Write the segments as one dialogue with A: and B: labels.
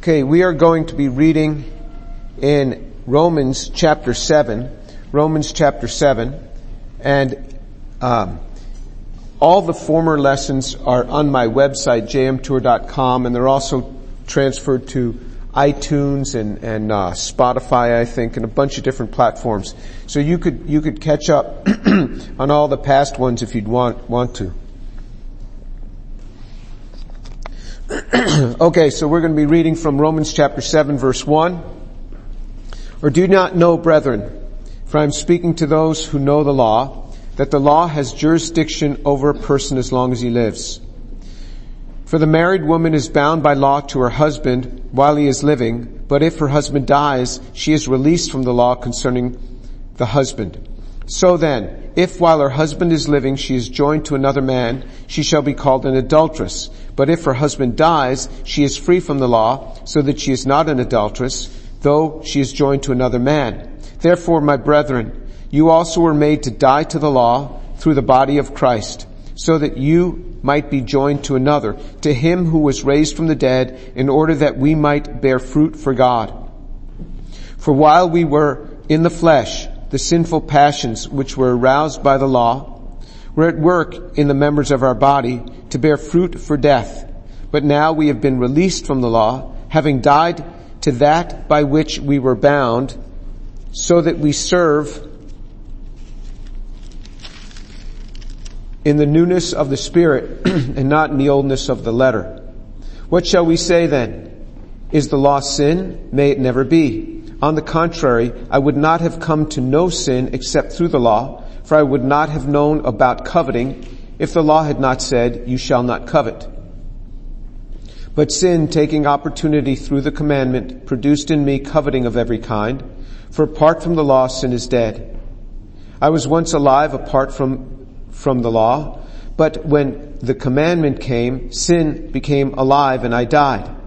A: Okay, we are going to be reading in Romans chapter 7, Romans chapter 7, and um, all the former lessons are on my website, jmtour.com, and they're also transferred to iTunes and, and uh, Spotify, I think, and a bunch of different platforms. So you could you could catch up on all the past ones if you'd want want to. okay, so we're going to be reading from Romans chapter 7 verse 1. Or do not know, brethren, for I am speaking to those who know the law, that the law has jurisdiction over a person as long as he lives. For the married woman is bound by law to her husband while he is living, but if her husband dies, she is released from the law concerning the husband. So then, if while her husband is living she is joined to another man, she shall be called an adulteress. But if her husband dies, she is free from the law, so that she is not an adulteress, though she is joined to another man. Therefore, my brethren, you also were made to die to the law through the body of Christ, so that you might be joined to another, to him who was raised from the dead, in order that we might bear fruit for God. For while we were in the flesh, the sinful passions which were aroused by the law were at work in the members of our body to bear fruit for death. But now we have been released from the law, having died to that by which we were bound, so that we serve in the newness of the Spirit and not in the oldness of the letter. What shall we say then? Is the law sin? May it never be. On the contrary, I would not have come to know sin except through the law, for I would not have known about coveting if the law had not said, you shall not covet. But sin, taking opportunity through the commandment, produced in me coveting of every kind, for apart from the law, sin is dead. I was once alive apart from, from the law, but when the commandment came, sin became alive and I died.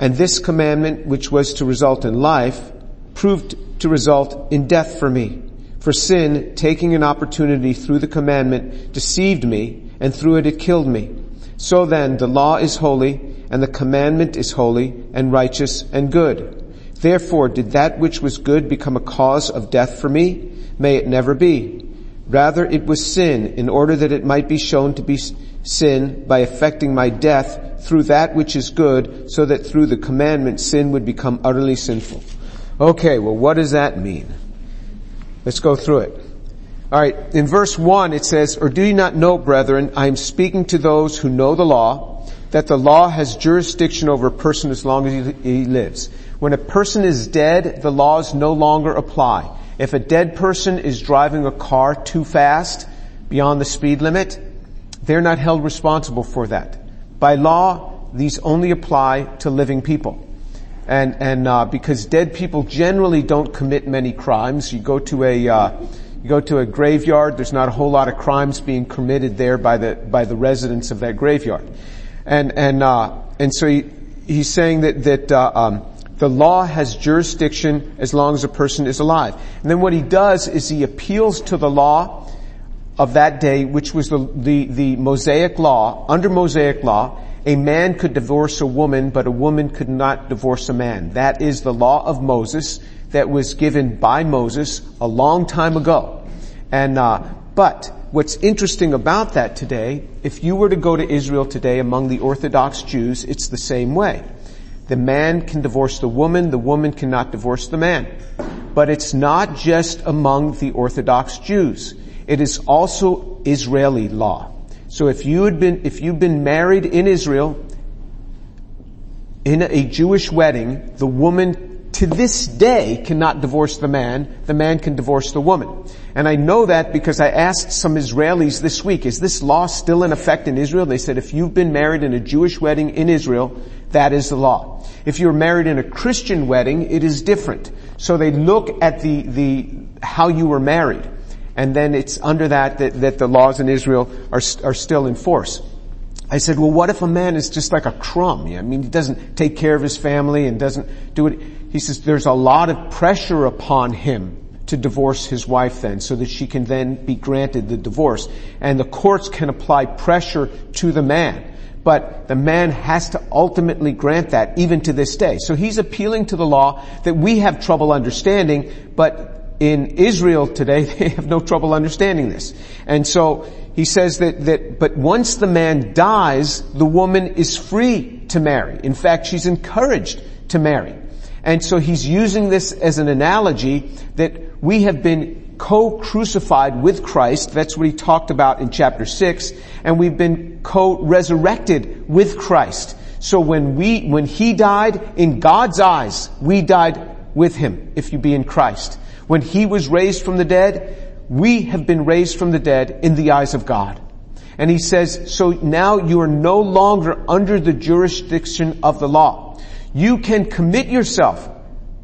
A: And this commandment, which was to result in life, proved to result in death for me. For sin, taking an opportunity through the commandment, deceived me, and through it it killed me. So then, the law is holy, and the commandment is holy, and righteous, and good. Therefore, did that which was good become a cause of death for me? May it never be. Rather, it was sin, in order that it might be shown to be sin by effecting my death through that which is good so that through the commandment sin would become utterly sinful. Okay, well what does that mean? Let's go through it. Alright, in verse 1 it says, Or do you not know, brethren, I am speaking to those who know the law, that the law has jurisdiction over a person as long as he lives. When a person is dead, the laws no longer apply. If a dead person is driving a car too fast, beyond the speed limit, they're not held responsible for that. By law, these only apply to living people. And, and uh, because dead people generally don't commit many crimes, you go to a uh, you go to a graveyard. There's not a whole lot of crimes being committed there by the by the residents of that graveyard, and and uh, and so he, he's saying that that uh, um, the law has jurisdiction as long as a person is alive. And then what he does is he appeals to the law of that day, which was the, the, the Mosaic law, under Mosaic law, a man could divorce a woman, but a woman could not divorce a man. That is the law of Moses that was given by Moses a long time ago. And, uh, but what's interesting about that today, if you were to go to Israel today among the Orthodox Jews, it's the same way. The man can divorce the woman, the woman cannot divorce the man. But it's not just among the Orthodox Jews. It is also Israeli law. So if you had been, if you've been married in Israel, in a Jewish wedding, the woman to this day cannot divorce the man, the man can divorce the woman. And I know that because I asked some Israelis this week, is this law still in effect in Israel? They said if you've been married in a Jewish wedding in Israel, that is the law. If you're married in a Christian wedding, it is different. So they look at the, the, how you were married and then it's under that that, that the laws in Israel are, are still in force. I said, well, what if a man is just like a crumb? I mean, he doesn't take care of his family and doesn't do it. He says there's a lot of pressure upon him to divorce his wife then so that she can then be granted the divorce. And the courts can apply pressure to the man. But the man has to ultimately grant that even to this day. So he's appealing to the law that we have trouble understanding, but in Israel today, they have no trouble understanding this. And so he says that, that, but once the man dies, the woman is free to marry. In fact, she's encouraged to marry. And so he's using this as an analogy that we have been co-crucified with Christ. That's what he talked about in chapter 6. And we've been co-resurrected with Christ. So when we, when he died, in God's eyes, we died with him, if you be in Christ. When he was raised from the dead, we have been raised from the dead in the eyes of God. And he says, so now you are no longer under the jurisdiction of the law. You can commit yourself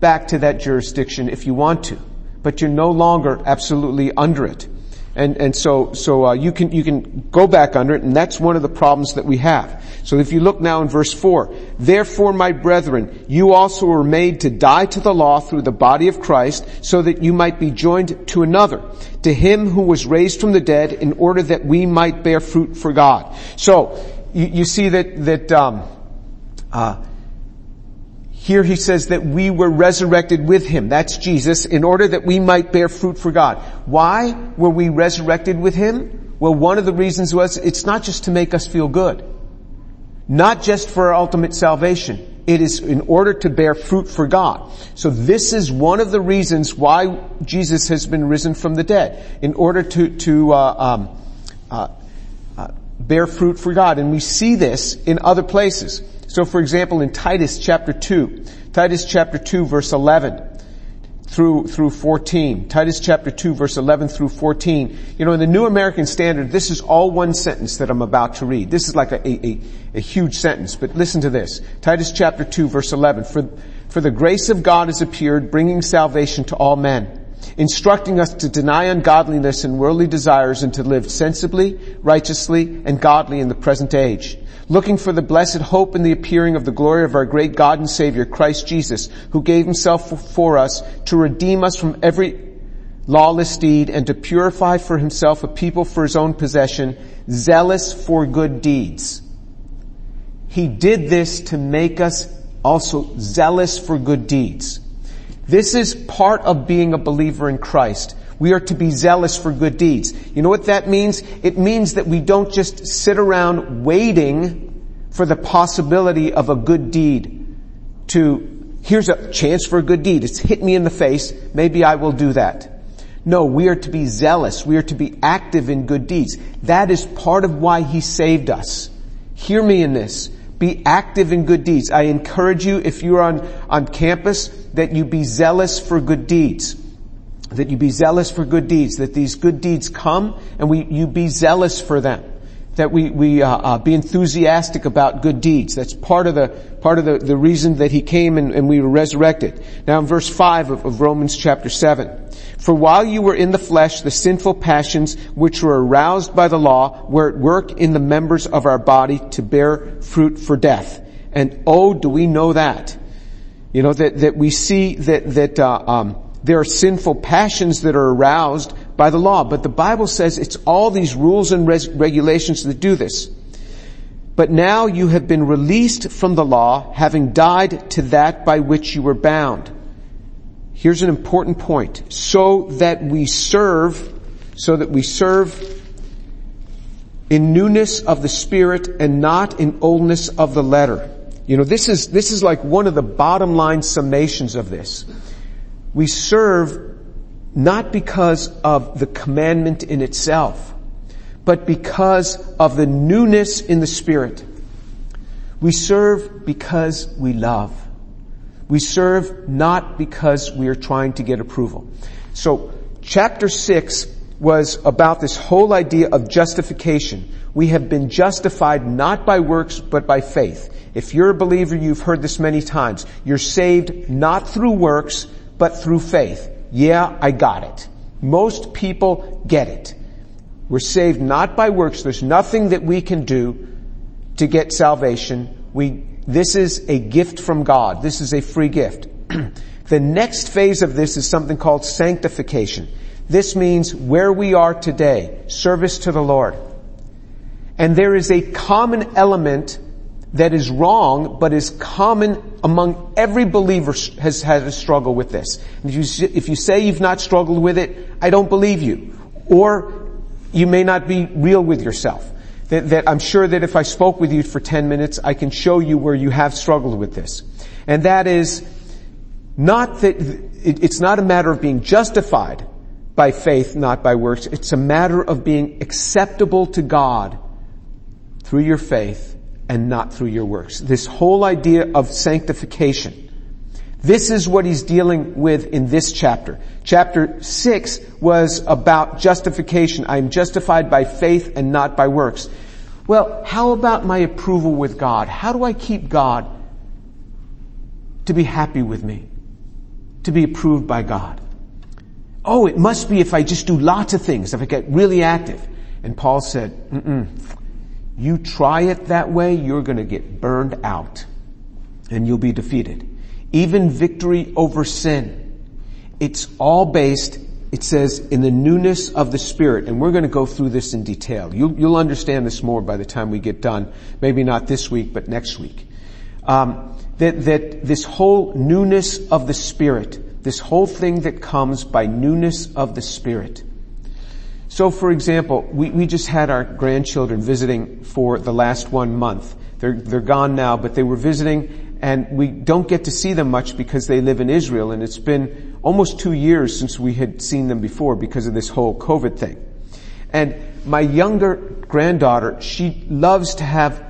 A: back to that jurisdiction if you want to, but you're no longer absolutely under it. And, and so, so, uh, you can, you can go back under it, and that's one of the problems that we have. So if you look now in verse 4, therefore my brethren, you also were made to die to the law through the body of Christ, so that you might be joined to another, to him who was raised from the dead, in order that we might bear fruit for God. So, you, you see that, that, um, uh, here he says that we were resurrected with him. That's Jesus in order that we might bear fruit for God. Why were we resurrected with him? Well, one of the reasons was it's not just to make us feel good. Not just for our ultimate salvation. It is in order to bear fruit for God. So this is one of the reasons why Jesus has been risen from the dead. In order to, to, uh, um, uh, uh, bear fruit for God. And we see this in other places. So for example, in Titus chapter 2, Titus chapter 2 verse 11 through, through 14, Titus chapter 2 verse 11 through 14, you know, in the New American Standard, this is all one sentence that I'm about to read. This is like a, a, a huge sentence, but listen to this. Titus chapter 2 verse 11, for, for the grace of God has appeared, bringing salvation to all men instructing us to deny ungodliness and worldly desires and to live sensibly, righteously, and godly in the present age, looking for the blessed hope and the appearing of the glory of our great God and Savior, Christ Jesus, who gave himself for us to redeem us from every lawless deed and to purify for himself a people for his own possession, zealous for good deeds. He did this to make us also zealous for good deeds. This is part of being a believer in Christ. We are to be zealous for good deeds. You know what that means? It means that we don't just sit around waiting for the possibility of a good deed to, here's a chance for a good deed. It's hit me in the face. Maybe I will do that. No, we are to be zealous. We are to be active in good deeds. That is part of why He saved us. Hear me in this. Be active in good deeds. I encourage you, if you're on, on campus, that you be zealous for good deeds. That you be zealous for good deeds. That these good deeds come and we, you be zealous for them. That we, we, uh, uh, be enthusiastic about good deeds. That's part of the, part of the, the reason that he came and, and we were resurrected. Now in verse 5 of, of Romans chapter 7. For while you were in the flesh, the sinful passions which were aroused by the law were at work in the members of our body to bear fruit for death. And oh, do we know that? You know, that, that we see that, that, uh, um, there are sinful passions that are aroused by the law. But the Bible says it's all these rules and res- regulations that do this. But now you have been released from the law, having died to that by which you were bound. Here's an important point. So that we serve, so that we serve in newness of the spirit and not in oldness of the letter. You know, this is, this is like one of the bottom line summations of this. We serve not because of the commandment in itself, but because of the newness in the spirit. We serve because we love. We serve not because we are trying to get approval. So chapter six was about this whole idea of justification. We have been justified not by works, but by faith. If you're a believer, you've heard this many times. You're saved not through works, but through faith. Yeah, I got it. Most people get it. We're saved not by works. There's nothing that we can do to get salvation. We this is a gift from God. This is a free gift. the next phase of this is something called sanctification. This means where we are today, service to the Lord. And there is a common element that is wrong, but is common among every believer has had a struggle with this. If you, if you say you've not struggled with it, I don't believe you. Or you may not be real with yourself. That, that I'm sure that if I spoke with you for 10 minutes, I can show you where you have struggled with this. And that is not that, it's not a matter of being justified by faith, not by works. It's a matter of being acceptable to God through your faith and not through your works. This whole idea of sanctification. This is what he's dealing with in this chapter. Chapter 6 was about justification. I am justified by faith and not by works. Well, how about my approval with God? How do I keep God to be happy with me? To be approved by God? Oh, it must be if I just do lots of things, if I get really active. And Paul said, Mm-mm. You try it that way, you're gonna get burned out and you'll be defeated. Even victory over sin. It's all based, it says, in the newness of the Spirit. And we're to go through this in detail. You'll, you'll understand this more by the time we get done. Maybe not this week, but next week. Um, that, that this whole newness of the Spirit, this whole thing that comes by newness of the Spirit. So for example, we, we just had our grandchildren visiting for the last one month. They're, they're gone now, but they were visiting and we don't get to see them much because they live in Israel and it's been almost two years since we had seen them before because of this whole COVID thing. And my younger granddaughter, she loves to have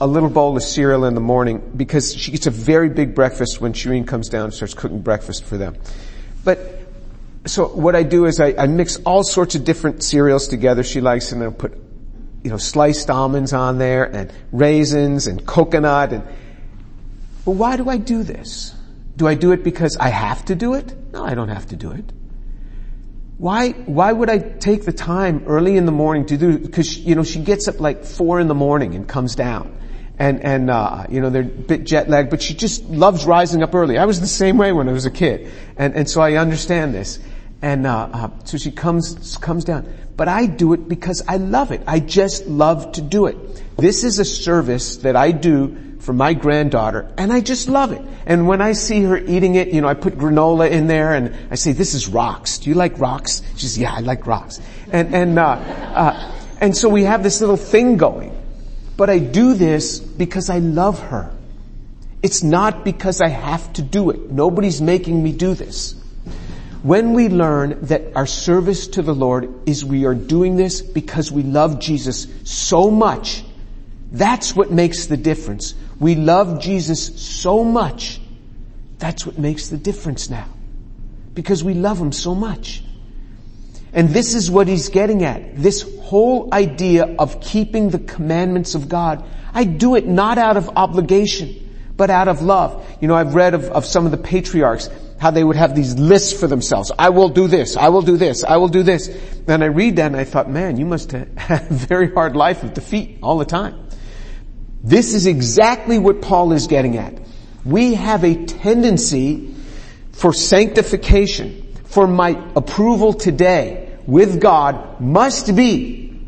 A: a little bowl of cereal in the morning because she gets a very big breakfast when Shireen comes down and starts cooking breakfast for them. But so what I do is I, I mix all sorts of different cereals together. She likes and I'll put, you know, sliced almonds on there and raisins and coconut and well, why do I do this? Do I do it because I have to do it? No, I don't have to do it. Why, why would I take the time early in the morning to do, cause, you know, she gets up like four in the morning and comes down. And, and, uh, you know, they're a bit jet lagged, but she just loves rising up early. I was the same way when I was a kid. And, and so I understand this. And, uh, uh, so she comes, comes down. But I do it because I love it. I just love to do it. This is a service that I do for my granddaughter and I just love it. And when I see her eating it, you know, I put granola in there and I say, this is rocks. Do you like rocks? She says, yeah, I like rocks. And, and, uh, uh, and so we have this little thing going. But I do this because I love her. It's not because I have to do it. Nobody's making me do this. When we learn that our service to the Lord is we are doing this because we love Jesus so much, that's what makes the difference. We love Jesus so much. That's what makes the difference now. Because we love Him so much. And this is what he's getting at. This whole idea of keeping the commandments of God. I do it not out of obligation, but out of love. You know, I've read of, of some of the patriarchs, how they would have these lists for themselves. I will do this, I will do this, I will do this. And I read that and I thought, man, you must have a very hard life of defeat all the time. This is exactly what Paul is getting at. We have a tendency for sanctification, for my approval today with God must be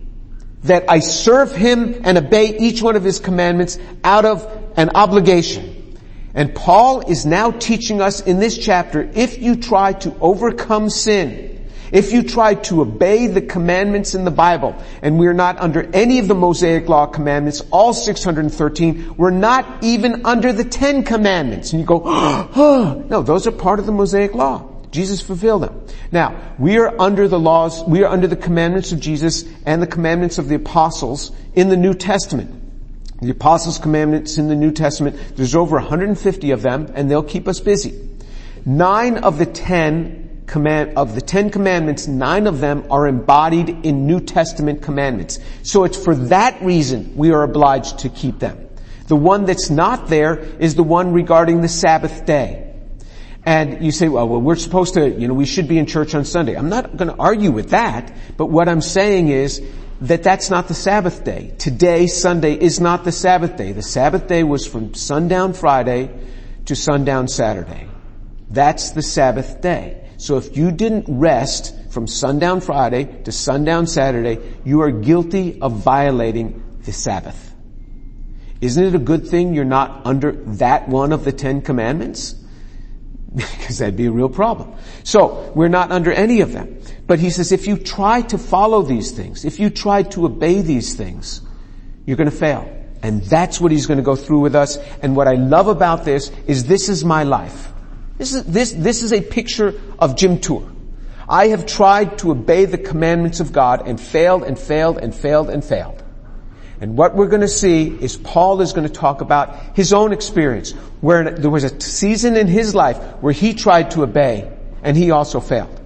A: that I serve Him and obey each one of His commandments out of an obligation. And Paul is now teaching us in this chapter, if you try to overcome sin, if you try to obey the commandments in the Bible, and we're not under any of the Mosaic Law commandments, all 613, we're not even under the Ten Commandments. And you go, oh, no, those are part of the Mosaic Law. Jesus fulfilled them. Now, we are under the laws, we are under the commandments of Jesus and the commandments of the apostles in the New Testament. The apostles' commandments in the New Testament, there's over 150 of them, and they'll keep us busy. Nine of the ten command, of the Ten Commandments, nine of them are embodied in New Testament commandments. So it's for that reason we are obliged to keep them. The one that's not there is the one regarding the Sabbath day. And you say, well, well, we're supposed to, you know, we should be in church on Sunday. I'm not going to argue with that, but what I'm saying is that that's not the Sabbath day. Today, Sunday, is not the Sabbath day. The Sabbath day was from sundown Friday to sundown Saturday. That's the Sabbath day. So if you didn't rest from sundown Friday to sundown Saturday, you are guilty of violating the Sabbath. Isn't it a good thing you're not under that one of the Ten Commandments? Because that'd be a real problem. So, we're not under any of them. But he says if you try to follow these things, if you try to obey these things, you're gonna fail. And that's what he's gonna go through with us. And what I love about this is this is my life. This is, this, this is a picture of Jim Tour. I have tried to obey the commandments of God and failed and failed and failed and failed. And what we're going to see is Paul is going to talk about his own experience, where there was a season in his life where he tried to obey and he also failed.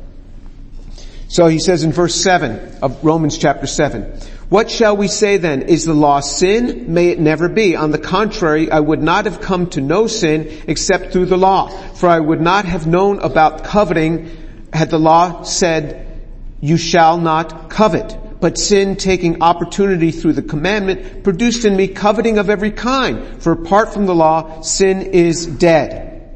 A: So he says in verse 7 of Romans chapter 7, what shall we say then? Is the law sin? May it never be. On the contrary, I would not have come to know sin except through the law. For I would not have known about coveting had the law said, you shall not covet. But sin, taking opportunity through the commandment, produced in me coveting of every kind. For apart from the law, sin is dead.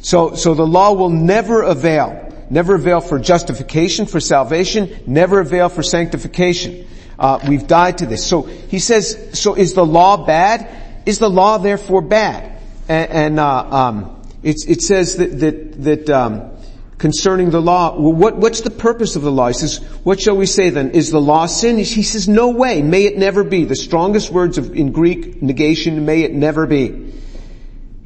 A: So, so the law will never avail. Never avail for justification, for salvation, never avail for sanctification. Uh, we've died to this. So he says, so is the law bad? Is the law therefore bad? And, and uh, um, it says that that that um, concerning the law. Well, what, what's the purpose of the law? He says, what shall we say then? Is the law sin? He says, no way. May it never be. The strongest words of, in Greek negation, may it never be.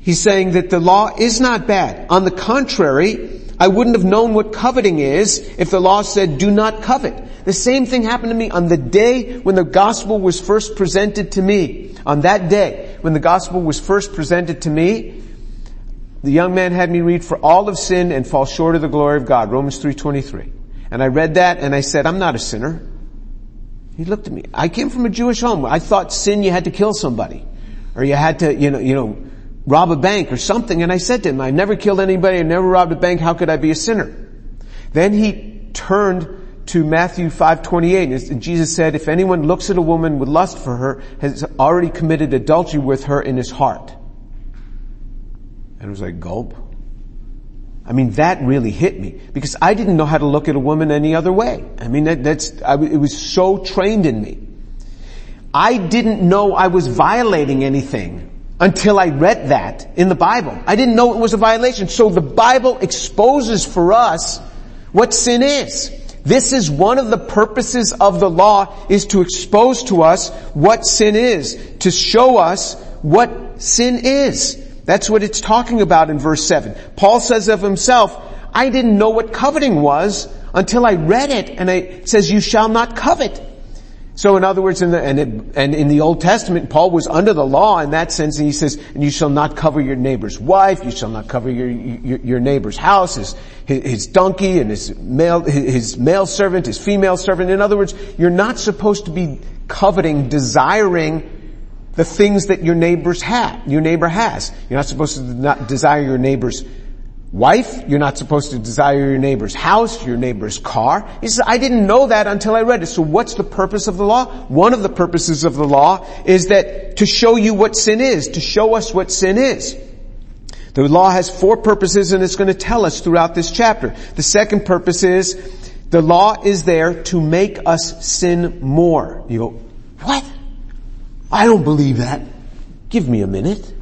A: He's saying that the law is not bad. On the contrary, I wouldn't have known what coveting is if the law said do not covet. The same thing happened to me on the day when the gospel was first presented to me. On that day, when the gospel was first presented to me, the young man had me read, for all have sinned and fall short of the glory of God, Romans 3.23. And I read that and I said, I'm not a sinner. He looked at me. I came from a Jewish home. I thought sin you had to kill somebody. Or you had to, you know, you know, rob a bank or something. And I said to him, I've never killed anybody, I never robbed a bank, how could I be a sinner? Then he turned to Matthew 5:28 and Jesus said if anyone looks at a woman with lust for her has already committed adultery with her in his heart. And it was like, gulp. I mean, that really hit me because I didn't know how to look at a woman any other way. I mean, that, that's, I, it was so trained in me. I didn't know I was violating anything until I read that in the Bible. I didn't know it was a violation. So the Bible exposes for us what sin is. This is one of the purposes of the law is to expose to us what sin is, to show us what sin is. That's what it's talking about in verse 7. Paul says of himself, I didn't know what coveting was until I read it and it says you shall not covet. So in other words, in the, and, it, and in the Old Testament, Paul was under the law in that sense, and he says, and you shall not cover your neighbor's wife, you shall not cover your, your, your neighbor's house, his, his donkey and his male, his male servant, his female servant. In other words, you're not supposed to be coveting, desiring the things that your neighbors have, your neighbor has. You're not supposed to not desire your neighbor's wife. You're not supposed to desire your neighbor's house, your neighbor's car. He says, I didn't know that until I read it. So what's the purpose of the law? One of the purposes of the law is that to show you what sin is, to show us what sin is. The law has four purposes and it's going to tell us throughout this chapter. The second purpose is the law is there to make us sin more. You go, what? I don't believe that. Give me a minute.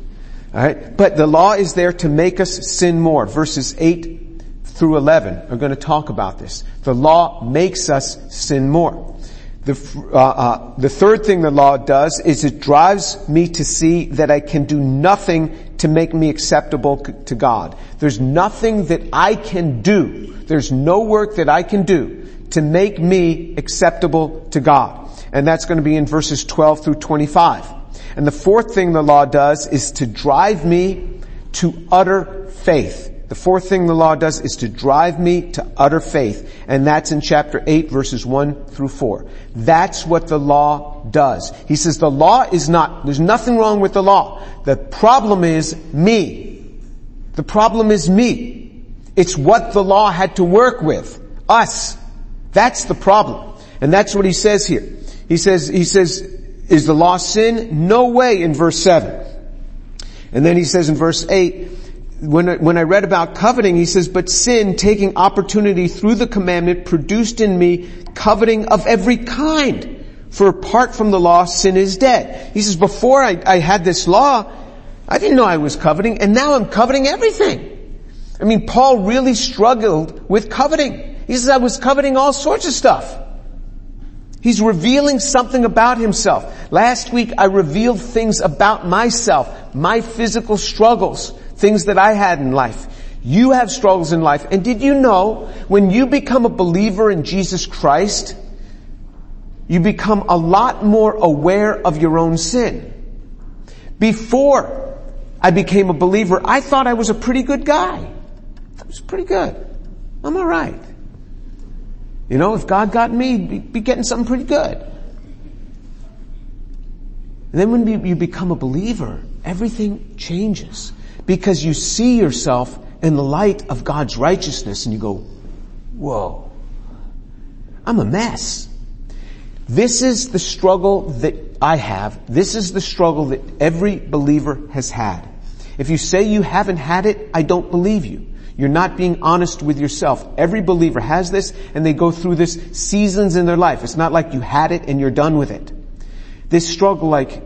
A: Alright? But the law is there to make us sin more. Verses 8 through 11 are going to talk about this. The law makes us sin more. The, uh, uh, the third thing the law does is it drives me to see that I can do nothing to make me acceptable to God. There's nothing that I can do. There's no work that I can do to make me acceptable to God. And that's going to be in verses 12 through 25. And the fourth thing the law does is to drive me to utter faith. The fourth thing the law does is to drive me to utter faith. And that's in chapter 8 verses 1 through 4. That's what the law does. He says the law is not, there's nothing wrong with the law. The problem is me. The problem is me. It's what the law had to work with. Us. That's the problem. And that's what he says here. He says, he says, is the law sin? No way in verse 7. And then he says in verse 8, when I, when I read about coveting, he says, but sin, taking opportunity through the commandment, produced in me coveting of every kind. For apart from the law, sin is dead. He says, before I, I had this law, I didn't know I was coveting, and now I'm coveting everything. I mean, Paul really struggled with coveting. He says, I was coveting all sorts of stuff. He's revealing something about himself. Last week I revealed things about myself, my physical struggles, things that I had in life. You have struggles in life. And did you know when you become a believer in Jesus Christ, you become a lot more aware of your own sin. Before I became a believer, I thought I was a pretty good guy. I was pretty good. I'm alright. You know, if God got me, be, be getting something pretty good. And then when you, you become a believer, everything changes because you see yourself in the light of God's righteousness and you go, whoa, I'm a mess. This is the struggle that I have. This is the struggle that every believer has had. If you say you haven't had it, I don't believe you. You're not being honest with yourself. Every believer has this and they go through this seasons in their life. It's not like you had it and you're done with it. This struggle like,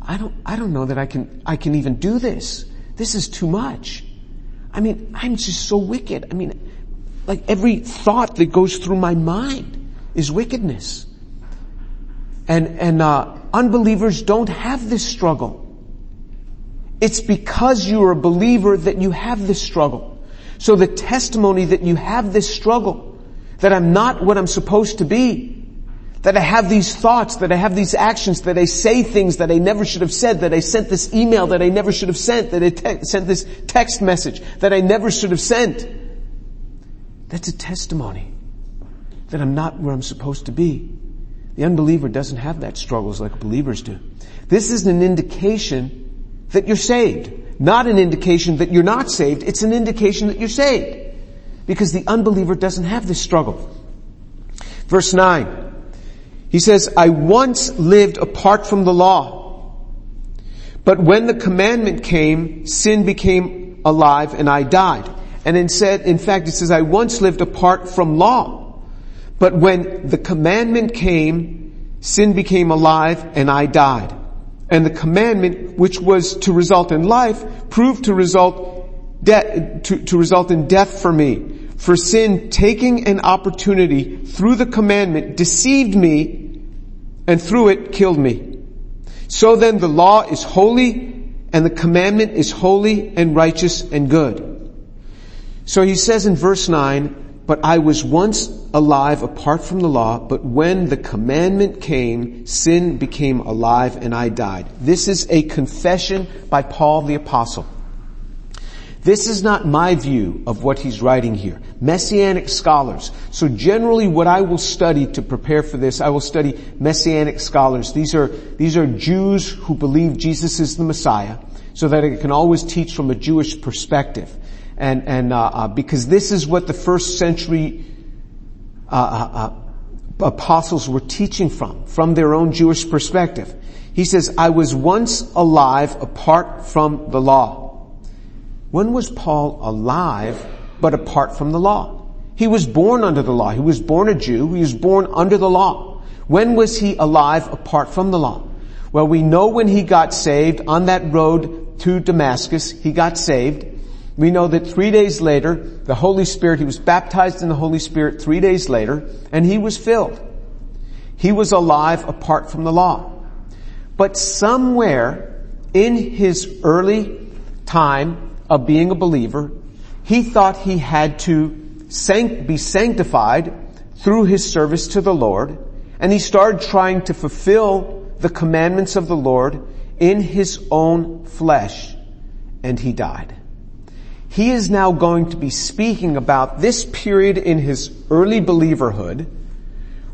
A: I don't, I don't know that I can, I can even do this. This is too much. I mean, I'm just so wicked. I mean, like every thought that goes through my mind is wickedness. And, and, uh, unbelievers don't have this struggle. It's because you're a believer that you have this struggle. So the testimony that you have this struggle, that I'm not what I'm supposed to be, that I have these thoughts, that I have these actions, that I say things that I never should have said, that I sent this email that I never should have sent, that I te- sent this text message that I never should have sent. That's a testimony that I'm not where I'm supposed to be. The unbeliever doesn't have that struggles like believers do. This is an indication that you're saved not an indication that you're not saved, it's an indication that you're saved. Because the unbeliever doesn't have this struggle. Verse 9. He says, I once lived apart from the law. But when the commandment came, sin became alive and I died. And instead, in fact, it says, I once lived apart from law. But when the commandment came, sin became alive and I died and the commandment, which was to result in life, proved to result de- to, to result in death for me. For sin, taking an opportunity through the commandment, deceived me, and through it killed me. So then the law is holy, and the commandment is holy and righteous and good. So he says in verse 9, but I was once alive apart from the law, but when the commandment came, sin became alive and I died. This is a confession by Paul the apostle. This is not my view of what he's writing here. Messianic scholars. So generally what I will study to prepare for this, I will study Messianic scholars. These are, these are Jews who believe Jesus is the Messiah, so that I can always teach from a Jewish perspective and and uh, uh, because this is what the first century uh, uh, uh, apostles were teaching from, from their own Jewish perspective. He says, "I was once alive apart from the law." When was Paul alive but apart from the law? He was born under the law. He was born a Jew. He was born under the law. When was he alive apart from the law? Well, we know when he got saved on that road to Damascus, he got saved. We know that three days later, the Holy Spirit, he was baptized in the Holy Spirit three days later, and he was filled. He was alive apart from the law. But somewhere in his early time of being a believer, he thought he had to be sanctified through his service to the Lord, and he started trying to fulfill the commandments of the Lord in his own flesh, and he died he is now going to be speaking about this period in his early believerhood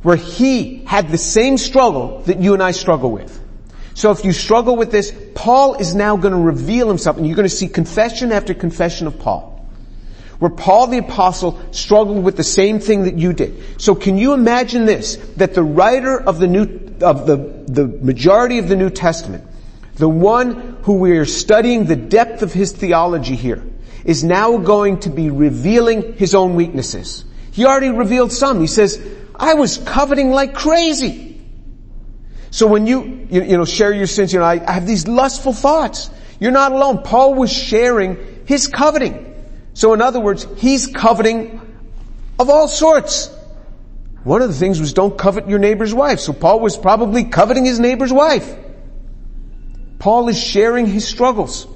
A: where he had the same struggle that you and I struggle with. So if you struggle with this, Paul is now going to reveal himself and you're going to see confession after confession of Paul. Where Paul the apostle struggled with the same thing that you did. So can you imagine this? That the writer of the new, of the, the majority of the New Testament, the one who we are studying the depth of his theology here, is now going to be revealing his own weaknesses. He already revealed some. He says, I was coveting like crazy. So when you, you, you know, share your sins, you know, I, I have these lustful thoughts. You're not alone. Paul was sharing his coveting. So in other words, he's coveting of all sorts. One of the things was don't covet your neighbor's wife. So Paul was probably coveting his neighbor's wife. Paul is sharing his struggles.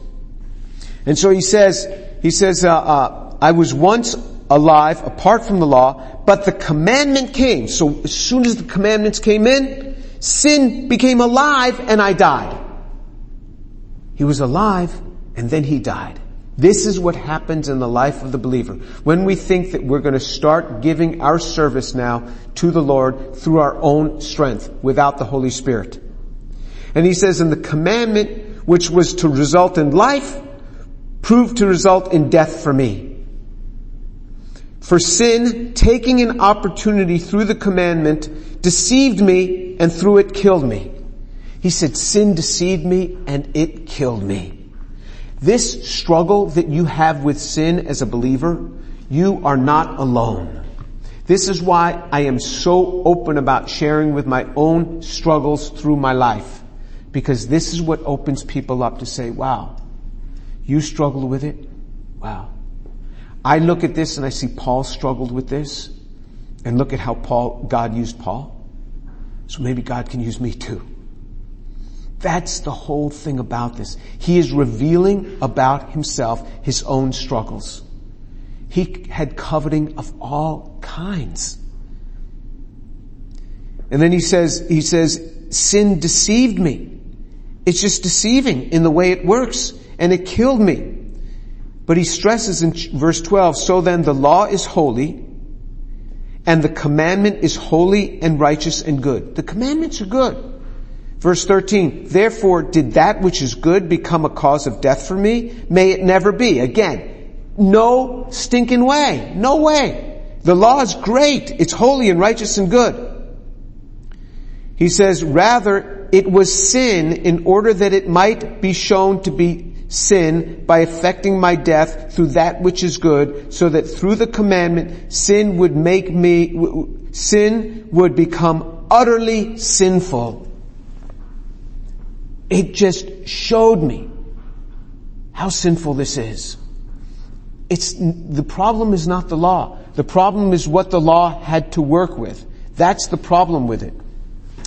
A: And so he says, he says, uh, uh, I was once alive apart from the law, but the commandment came. So as soon as the commandments came in, sin became alive and I died. He was alive and then he died. This is what happens in the life of the believer. When we think that we're going to start giving our service now to the Lord through our own strength without the Holy Spirit. And he says, in the commandment which was to result in life proved to result in death for me. For sin, taking an opportunity through the commandment, deceived me and through it killed me. He said, sin deceived me and it killed me. This struggle that you have with sin as a believer, you are not alone. This is why I am so open about sharing with my own struggles through my life. Because this is what opens people up to say, wow, you struggled with it? Wow. I look at this and I see Paul struggled with this and look at how Paul, God used Paul. So maybe God can use me too. That's the whole thing about this. He is revealing about himself his own struggles. He had coveting of all kinds. And then he says, he says, sin deceived me. It's just deceiving in the way it works and it killed me. But he stresses in verse 12, so then the law is holy and the commandment is holy and righteous and good. The commandments are good. Verse 13, therefore did that which is good become a cause of death for me? May it never be. Again, no stinking way. No way. The law is great. It's holy and righteous and good. He says, rather, it was sin in order that it might be shown to be sin by effecting my death through that which is good, so that through the commandment, sin would make me, sin would become utterly sinful it just showed me how sinful this is. It's, the problem is not the law. The problem is what the law had to work with. That's the problem with it.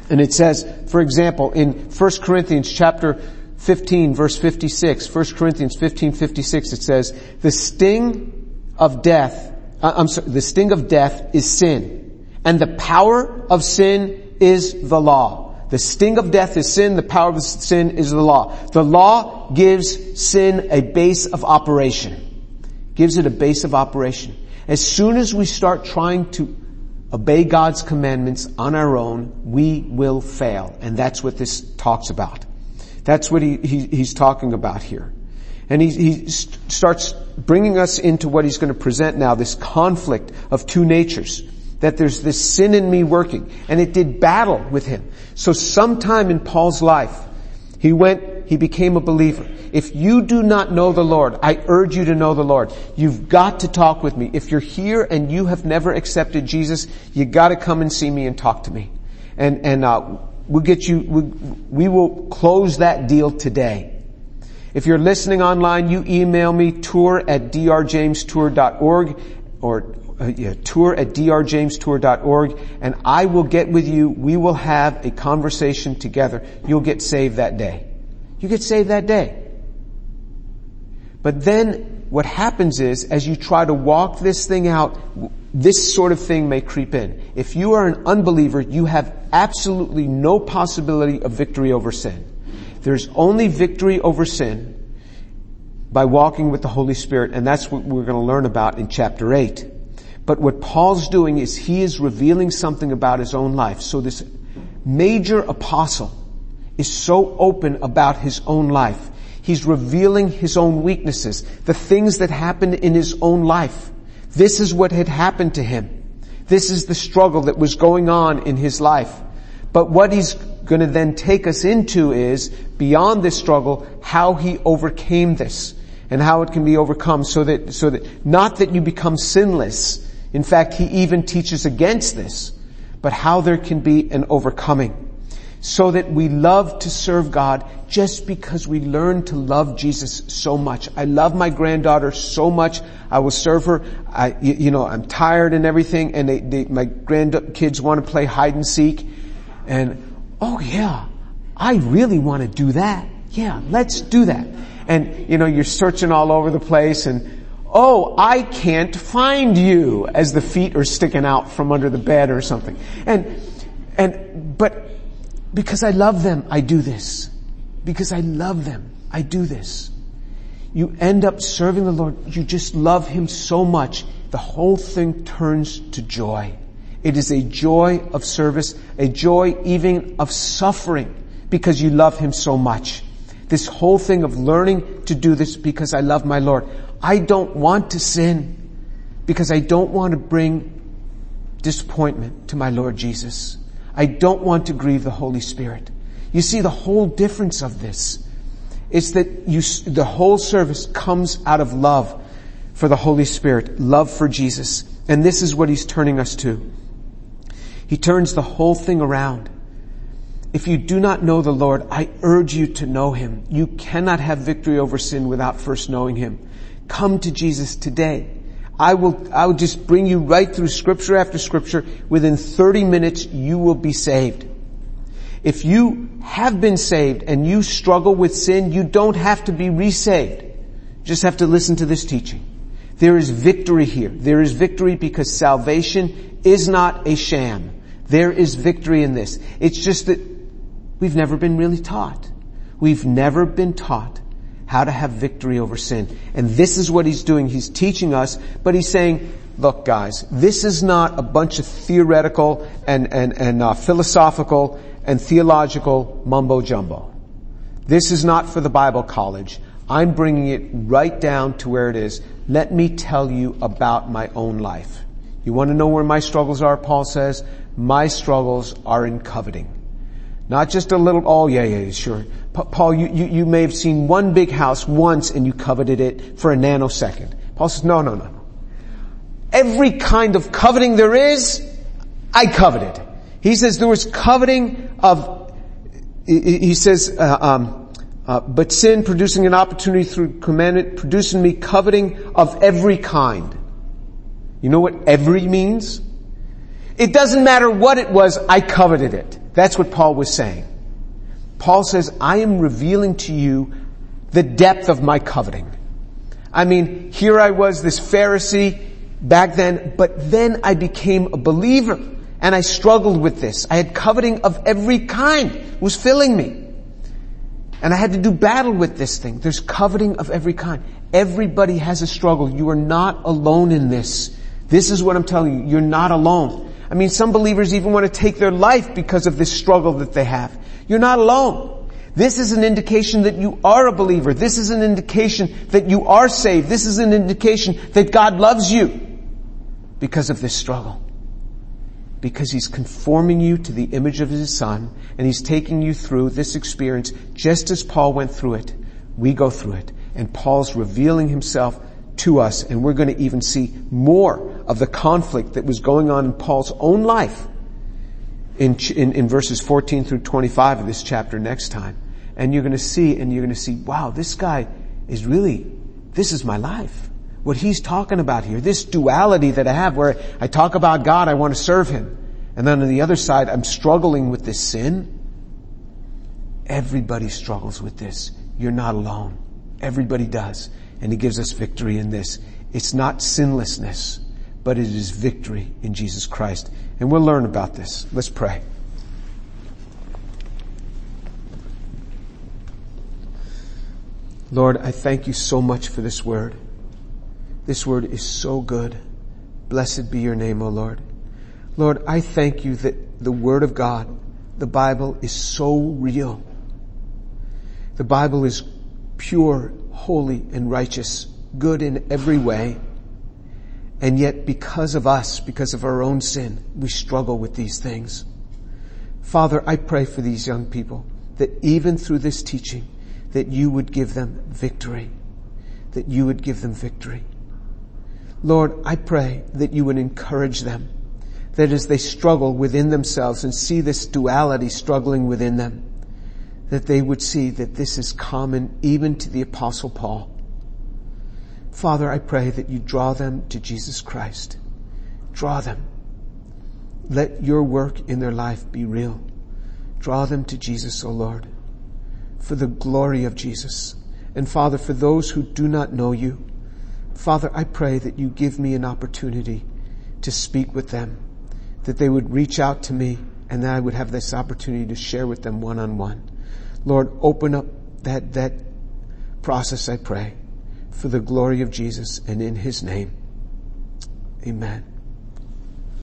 A: And it says, for example, in 1 Corinthians chapter 15 verse 56, 1 Corinthians 15, 56, it says, the sting of death, uh, I'm sorry, the sting of death is sin. And the power of sin is the law. The sting of death is sin. The power of sin is the law. The law gives sin a base of operation. Gives it a base of operation. As soon as we start trying to obey God's commandments on our own, we will fail. And that's what this talks about. That's what he, he he's talking about here. And he, he starts bringing us into what he's going to present now, this conflict of two natures that there's this sin in me working. And it did battle with him. So sometime in Paul's life, he went, he became a believer. If you do not know the Lord, I urge you to know the Lord. You've got to talk with me. If you're here and you have never accepted Jesus, you gotta come and see me and talk to me. And, and, uh, we'll get you, we, we will close that deal today. If you're listening online, you email me tour at drjamestour.org or uh, yeah, tour at drjamestour.org and I will get with you. We will have a conversation together. You'll get saved that day. You get saved that day. But then what happens is as you try to walk this thing out, this sort of thing may creep in. If you are an unbeliever, you have absolutely no possibility of victory over sin. There's only victory over sin by walking with the Holy Spirit, and that's what we're going to learn about in chapter 8. But what Paul's doing is he is revealing something about his own life. So this major apostle is so open about his own life. He's revealing his own weaknesses, the things that happened in his own life. This is what had happened to him. This is the struggle that was going on in his life. But what he's going to then take us into is, beyond this struggle, how he overcame this and how it can be overcome so that, so that, not that you become sinless, in fact, he even teaches against this, but how there can be an overcoming. So that we love to serve God just because we learn to love Jesus so much. I love my granddaughter so much. I will serve her. I, you know, I'm tired and everything and they, they, my grandkids want to play hide and seek and, oh yeah, I really want to do that. Yeah, let's do that. And, you know, you're searching all over the place and, oh, I can't find you as the feet are sticking out from under the bed or something. And, and, but because I love them, I do this. Because I love them, I do this. You end up serving the Lord. You just love Him so much. The whole thing turns to joy. It is a joy of service, a joy even of suffering because you love Him so much. This whole thing of learning to do this because I love my Lord. I don't want to sin because I don't want to bring disappointment to my Lord Jesus. I don't want to grieve the Holy Spirit. You see the whole difference of this is that you, the whole service comes out of love for the Holy Spirit, love for Jesus. And this is what he's turning us to. He turns the whole thing around. If you do not know the Lord, I urge you to know Him. You cannot have victory over sin without first knowing Him. Come to Jesus today. I will, I will just bring you right through scripture after scripture. Within 30 minutes, you will be saved. If you have been saved and you struggle with sin, you don't have to be resaved. You just have to listen to this teaching. There is victory here. There is victory because salvation is not a sham. There is victory in this. It's just that we've never been really taught. We've never been taught how to have victory over sin. And this is what he's doing. He's teaching us, but he's saying, look guys, this is not a bunch of theoretical and, and, and uh, philosophical and theological mumbo jumbo. This is not for the Bible college. I'm bringing it right down to where it is. Let me tell you about my own life. You want to know where my struggles are? Paul says, my struggles are in coveting. Not just a little, oh yeah, yeah, sure. Paul, you, you, you may have seen one big house once and you coveted it for a nanosecond. Paul says, no, no, no. Every kind of coveting there is, I coveted. He says there was coveting of, he says, uh, um, uh, but sin producing an opportunity through commandment, producing me coveting of every kind. You know what every means? It doesn't matter what it was, I coveted it. That's what Paul was saying. Paul says, I am revealing to you the depth of my coveting. I mean, here I was, this Pharisee back then, but then I became a believer and I struggled with this. I had coveting of every kind. Was filling me. And I had to do battle with this thing. There's coveting of every kind. Everybody has a struggle. You are not alone in this. This is what I'm telling you. You're not alone. I mean, some believers even want to take their life because of this struggle that they have. You're not alone. This is an indication that you are a believer. This is an indication that you are saved. This is an indication that God loves you because of this struggle. Because He's conforming you to the image of His Son and He's taking you through this experience just as Paul went through it. We go through it. And Paul's revealing Himself to us and we're going to even see more of the conflict that was going on in Paul's own life in, in, in verses 14 through 25 of this chapter next time. And you're going to see, and you're going to see, wow, this guy is really, this is my life. What he's talking about here, this duality that I have where I talk about God, I want to serve Him. And then on the other side, I'm struggling with this sin. Everybody struggles with this. You're not alone. Everybody does. And He gives us victory in this. It's not sinlessness but it is victory in Jesus Christ. And we'll learn about this. Let's pray. Lord, I thank you so much for this word. This word is so good. Blessed be your name, O Lord. Lord, I thank you that the word of God, the Bible is so real. The Bible is pure, holy, and righteous, good in every way. And yet because of us, because of our own sin, we struggle with these things. Father, I pray for these young people that even through this teaching, that you would give them victory. That you would give them victory. Lord, I pray that you would encourage them, that as they struggle within themselves and see this duality struggling within them, that they would see that this is common even to the apostle Paul. Father, I pray that you draw them to Jesus Christ. Draw them. Let your work in their life be real. Draw them to Jesus, O Lord, for the glory of Jesus. And Father, for those who do not know you, Father, I pray that you give me an opportunity to speak with them, that they would reach out to me and that I would have this opportunity to share with them one on one. Lord, open up that, that process, I pray, for the glory of Jesus and in his name. Amen.